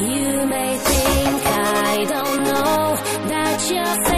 You may think I don't know that you're